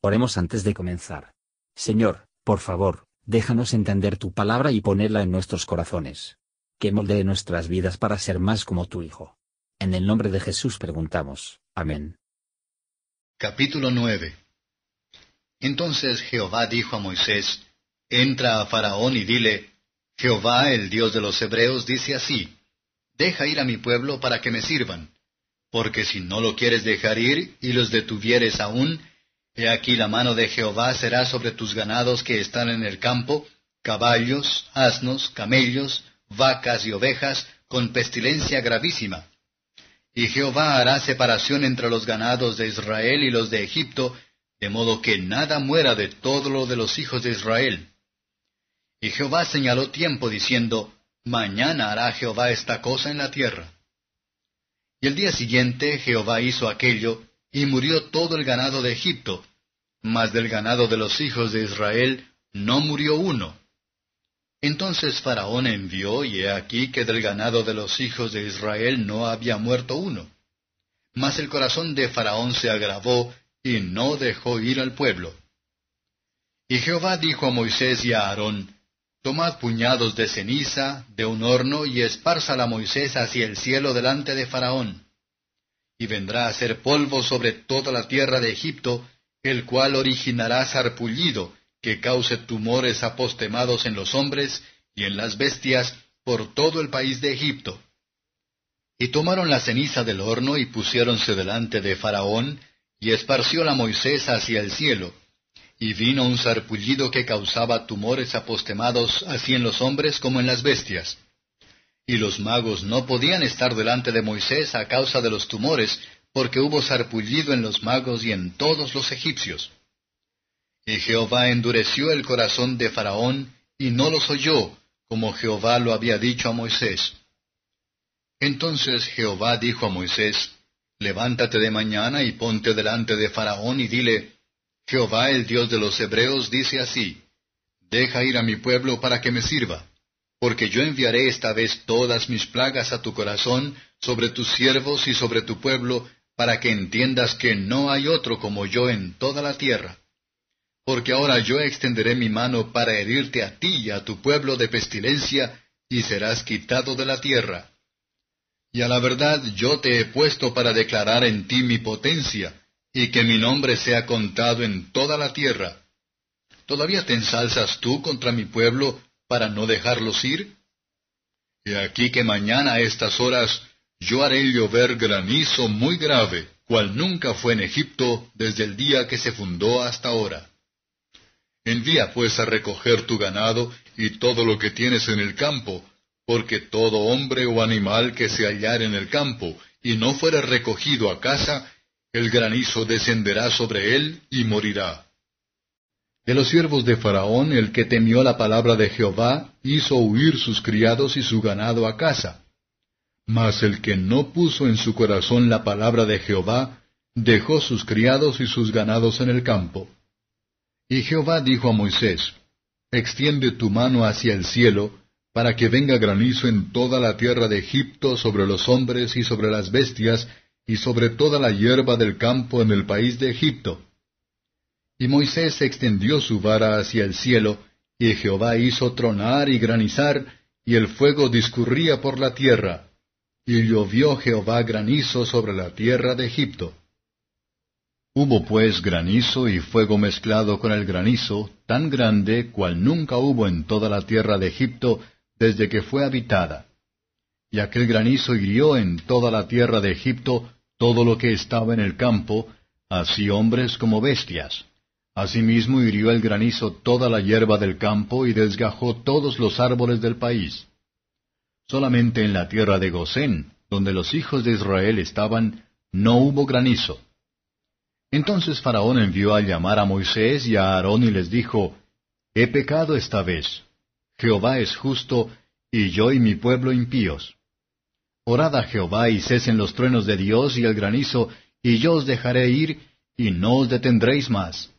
Oremos antes de comenzar. Señor, por favor, déjanos entender tu palabra y ponerla en nuestros corazones. Que moldee nuestras vidas para ser más como tu Hijo. En el nombre de Jesús preguntamos. Amén. Capítulo 9 Entonces Jehová dijo a Moisés, Entra a Faraón y dile, Jehová, el Dios de los Hebreos, dice así, Deja ir a mi pueblo para que me sirvan, porque si no lo quieres dejar ir y los detuvieres aún, He aquí la mano de Jehová será sobre tus ganados que están en el campo, caballos, asnos, camellos, vacas y ovejas, con pestilencia gravísima. Y Jehová hará separación entre los ganados de Israel y los de Egipto, de modo que nada muera de todo lo de los hijos de Israel. Y Jehová señaló tiempo diciendo, Mañana hará Jehová esta cosa en la tierra. Y el día siguiente Jehová hizo aquello, y murió todo el ganado de Egipto, mas del ganado de los hijos de Israel no murió uno. Entonces Faraón envió, y he aquí que del ganado de los hijos de Israel no había muerto uno. Mas el corazón de Faraón se agravó, y no dejó ir al pueblo. Y Jehová dijo a Moisés y a Aarón, Tomad puñados de ceniza de un horno y espárzala Moisés hacia el cielo delante de Faraón y vendrá a ser polvo sobre toda la tierra de Egipto, el cual originará sarpullido, que cause tumores apostemados en los hombres y en las bestias por todo el país de Egipto. Y tomaron la ceniza del horno y pusiéronse delante de Faraón, y esparcióla Moisés hacia el cielo. Y vino un sarpullido que causaba tumores apostemados así en los hombres como en las bestias. Y los magos no podían estar delante de Moisés a causa de los tumores, porque hubo sarpullido en los magos y en todos los egipcios. Y Jehová endureció el corazón de Faraón, y no los oyó, como Jehová lo había dicho a Moisés. Entonces Jehová dijo a Moisés, Levántate de mañana y ponte delante de Faraón y dile, Jehová el Dios de los Hebreos dice así, Deja ir a mi pueblo para que me sirva porque yo enviaré esta vez todas mis plagas a tu corazón, sobre tus siervos y sobre tu pueblo, para que entiendas que no hay otro como yo en toda la tierra. Porque ahora yo extenderé mi mano para herirte a ti y a tu pueblo de pestilencia, y serás quitado de la tierra. Y a la verdad yo te he puesto para declarar en ti mi potencia, y que mi nombre sea contado en toda la tierra. ¿Todavía te ensalzas tú contra mi pueblo para no dejarlos ir? Y aquí que mañana a estas horas yo haré llover granizo muy grave, cual nunca fue en Egipto desde el día que se fundó hasta ahora. Envía pues a recoger tu ganado y todo lo que tienes en el campo, porque todo hombre o animal que se hallar en el campo y no fuere recogido a casa, el granizo descenderá sobre él y morirá. De los siervos de Faraón, el que temió la palabra de Jehová, hizo huir sus criados y su ganado a casa. Mas el que no puso en su corazón la palabra de Jehová, dejó sus criados y sus ganados en el campo. Y Jehová dijo a Moisés, Extiende tu mano hacia el cielo, para que venga granizo en toda la tierra de Egipto sobre los hombres y sobre las bestias, y sobre toda la hierba del campo en el país de Egipto y Moisés extendió su vara hacia el cielo, y Jehová hizo tronar y granizar, y el fuego discurría por la tierra. Y llovió Jehová granizo sobre la tierra de Egipto. Hubo pues granizo y fuego mezclado con el granizo, tan grande cual nunca hubo en toda la tierra de Egipto desde que fue habitada. Y aquel granizo hirió en toda la tierra de Egipto todo lo que estaba en el campo, así hombres como bestias. Asimismo hirió el granizo toda la hierba del campo y desgajó todos los árboles del país. Solamente en la tierra de Gosén, donde los hijos de Israel estaban, no hubo granizo. Entonces Faraón envió a llamar a Moisés y a Aarón y les dijo, He pecado esta vez. Jehová es justo, y yo y mi pueblo impíos. Orad a Jehová y cesen los truenos de Dios y el granizo, y yo os dejaré ir, y no os detendréis más.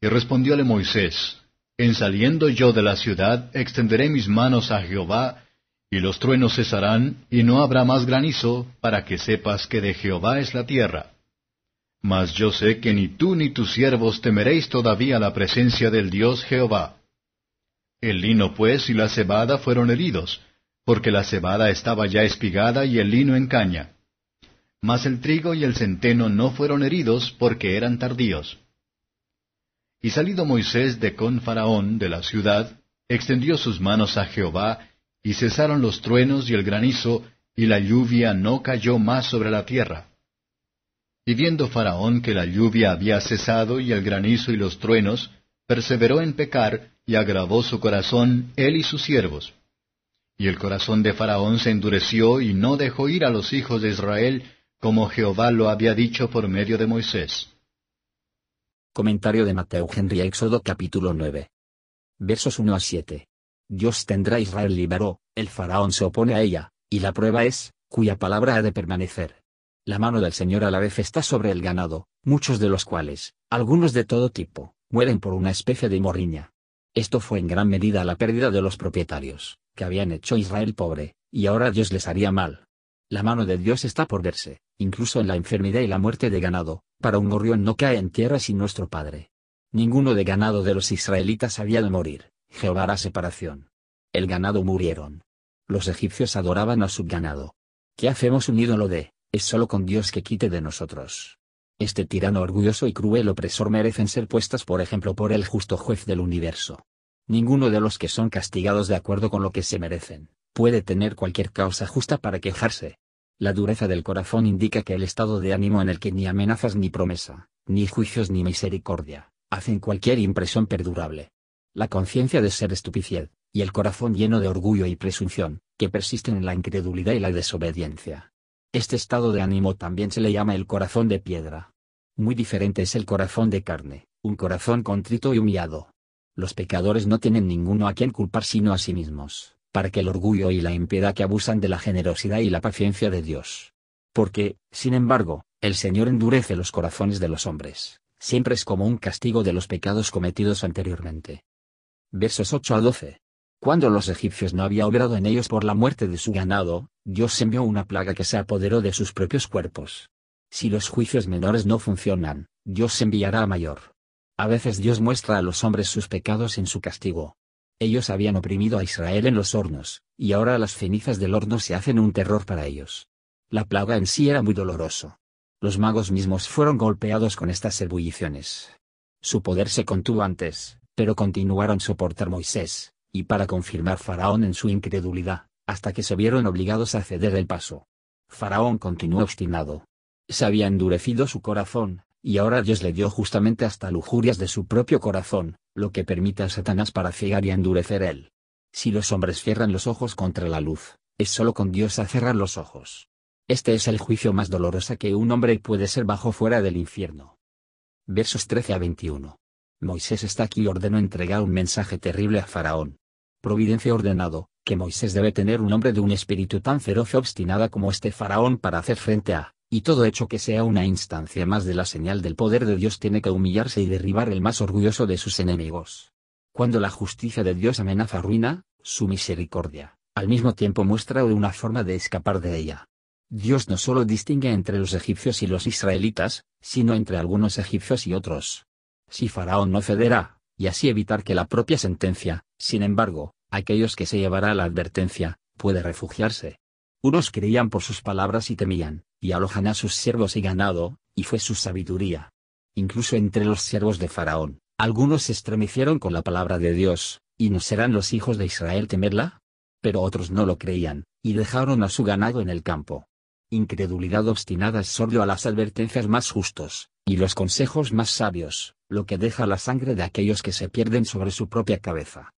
Y respondióle Moisés, En saliendo yo de la ciudad, extenderé mis manos a Jehová, y los truenos cesarán, y no habrá más granizo, para que sepas que de Jehová es la tierra. Mas yo sé que ni tú ni tus siervos temeréis todavía la presencia del Dios Jehová. El lino pues y la cebada fueron heridos, porque la cebada estaba ya espigada y el lino en caña. Mas el trigo y el centeno no fueron heridos porque eran tardíos. Y salido Moisés de con Faraón de la ciudad, extendió sus manos a Jehová, y cesaron los truenos y el granizo, y la lluvia no cayó más sobre la tierra. Y viendo Faraón que la lluvia había cesado y el granizo y los truenos, perseveró en pecar y agravó su corazón él y sus siervos. Y el corazón de Faraón se endureció y no dejó ir a los hijos de Israel, como Jehová lo había dicho por medio de Moisés. Comentario de Mateo Henry Éxodo capítulo 9. Versos 1 a 7. Dios tendrá a Israel liberó, el faraón se opone a ella, y la prueba es, cuya palabra ha de permanecer. La mano del Señor a la vez está sobre el ganado, muchos de los cuales, algunos de todo tipo, mueren por una especie de morriña. Esto fue en gran medida la pérdida de los propietarios, que habían hecho Israel pobre, y ahora Dios les haría mal. La mano de Dios está por verse, incluso en la enfermedad y la muerte de ganado, para un gorrión no cae en tierra sin nuestro Padre. Ninguno de ganado de los israelitas había de morir, Jehová hará separación. El ganado murieron. Los egipcios adoraban a su ganado. ¿Qué hacemos un ídolo de, es solo con Dios que quite de nosotros? Este tirano orgulloso y cruel opresor merecen ser puestas por ejemplo por el justo juez del universo. Ninguno de los que son castigados de acuerdo con lo que se merecen, puede tener cualquier causa justa para quejarse. La dureza del corazón indica que el estado de ánimo en el que ni amenazas ni promesa, ni juicios ni misericordia, hacen cualquier impresión perdurable. La conciencia de ser estupicied, y el corazón lleno de orgullo y presunción, que persisten en la incredulidad y la desobediencia. Este estado de ánimo también se le llama el corazón de piedra. Muy diferente es el corazón de carne, un corazón contrito y humillado. Los pecadores no tienen ninguno a quien culpar sino a sí mismos, para que el orgullo y la impiedad que abusan de la generosidad y la paciencia de Dios. Porque, sin embargo, el Señor endurece los corazones de los hombres, siempre es como un castigo de los pecados cometidos anteriormente. Versos 8 a 12. Cuando los egipcios no había obrado en ellos por la muerte de su ganado, Dios envió una plaga que se apoderó de sus propios cuerpos. Si los juicios menores no funcionan, Dios enviará a mayor. A veces Dios muestra a los hombres sus pecados en su castigo. Ellos habían oprimido a Israel en los hornos, y ahora las cenizas del horno se hacen un terror para ellos. La plaga en sí era muy doloroso. Los magos mismos fueron golpeados con estas ebulliciones. Su poder se contuvo antes, pero continuaron soportar Moisés, y para confirmar Faraón en su incredulidad, hasta que se vieron obligados a ceder el paso. Faraón continuó obstinado. Se había endurecido su corazón, y ahora Dios le dio justamente hasta lujurias de su propio corazón, lo que permite a Satanás para cegar y endurecer él. Si los hombres cierran los ojos contra la luz, es solo con Dios a cerrar los ojos. Este es el juicio más doloroso que un hombre puede ser bajo fuera del infierno. Versos 13 a 21. Moisés está aquí y ordenó entregar un mensaje terrible a Faraón. Providencia ordenado, que Moisés debe tener un hombre de un espíritu tan feroz y obstinada como este Faraón para hacer frente a, y todo hecho que sea una instancia más de la señal del poder de Dios tiene que humillarse y derribar el más orgulloso de sus enemigos. Cuando la justicia de Dios amenaza ruina, su misericordia, al mismo tiempo muestra una forma de escapar de ella. Dios no solo distingue entre los egipcios y los israelitas, sino entre algunos egipcios y otros si Faraón no cederá, y así evitar que la propia sentencia, sin embargo, aquellos que se llevará la advertencia, puede refugiarse. Unos creían por sus palabras y temían, y alojan a sus siervos y ganado, y fue su sabiduría. Incluso entre los siervos de Faraón, algunos se estremecieron con la palabra de Dios, y no serán los hijos de Israel temerla. Pero otros no lo creían, y dejaron a su ganado en el campo. Incredulidad obstinada es sordo a las advertencias más justos, y los consejos más sabios, lo que deja la sangre de aquellos que se pierden sobre su propia cabeza.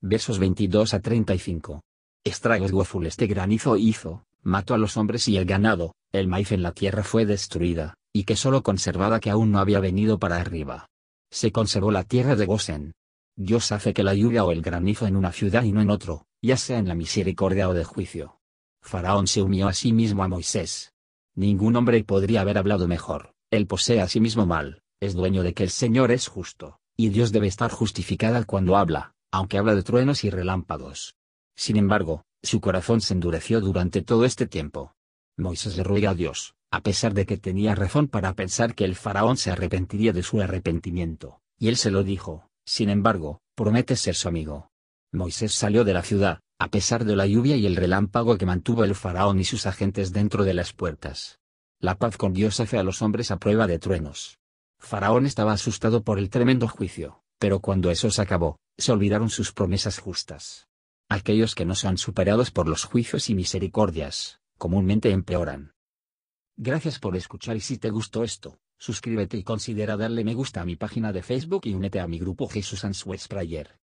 Versos 22 a 35. Estragos Goful este granizo hizo, mató a los hombres y el ganado, el maíz en la tierra fue destruida, y que solo conservada que aún no había venido para arriba. Se conservó la tierra de Gosen. Dios hace que la lluvia o el granizo en una ciudad y no en otro, ya sea en la misericordia o de juicio. Faraón se unió a sí mismo a Moisés. Ningún hombre podría haber hablado mejor. Él posee a sí mismo mal, es dueño de que el Señor es justo, y Dios debe estar justificada cuando habla, aunque habla de truenos y relámpagos. Sin embargo, su corazón se endureció durante todo este tiempo. Moisés le ruega a Dios, a pesar de que tenía razón para pensar que el faraón se arrepentiría de su arrepentimiento, y él se lo dijo, sin embargo, promete ser su amigo. Moisés salió de la ciudad, a pesar de la lluvia y el relámpago que mantuvo el faraón y sus agentes dentro de las puertas. La paz con Dios hace a los hombres a prueba de truenos. Faraón estaba asustado por el tremendo juicio, pero cuando eso se acabó, se olvidaron sus promesas justas. Aquellos que no son superados por los juicios y misericordias, comúnmente empeoran. Gracias por escuchar y si te gustó esto, suscríbete y considera darle me gusta a mi página de Facebook y únete a mi grupo Jesús Answers Prayer.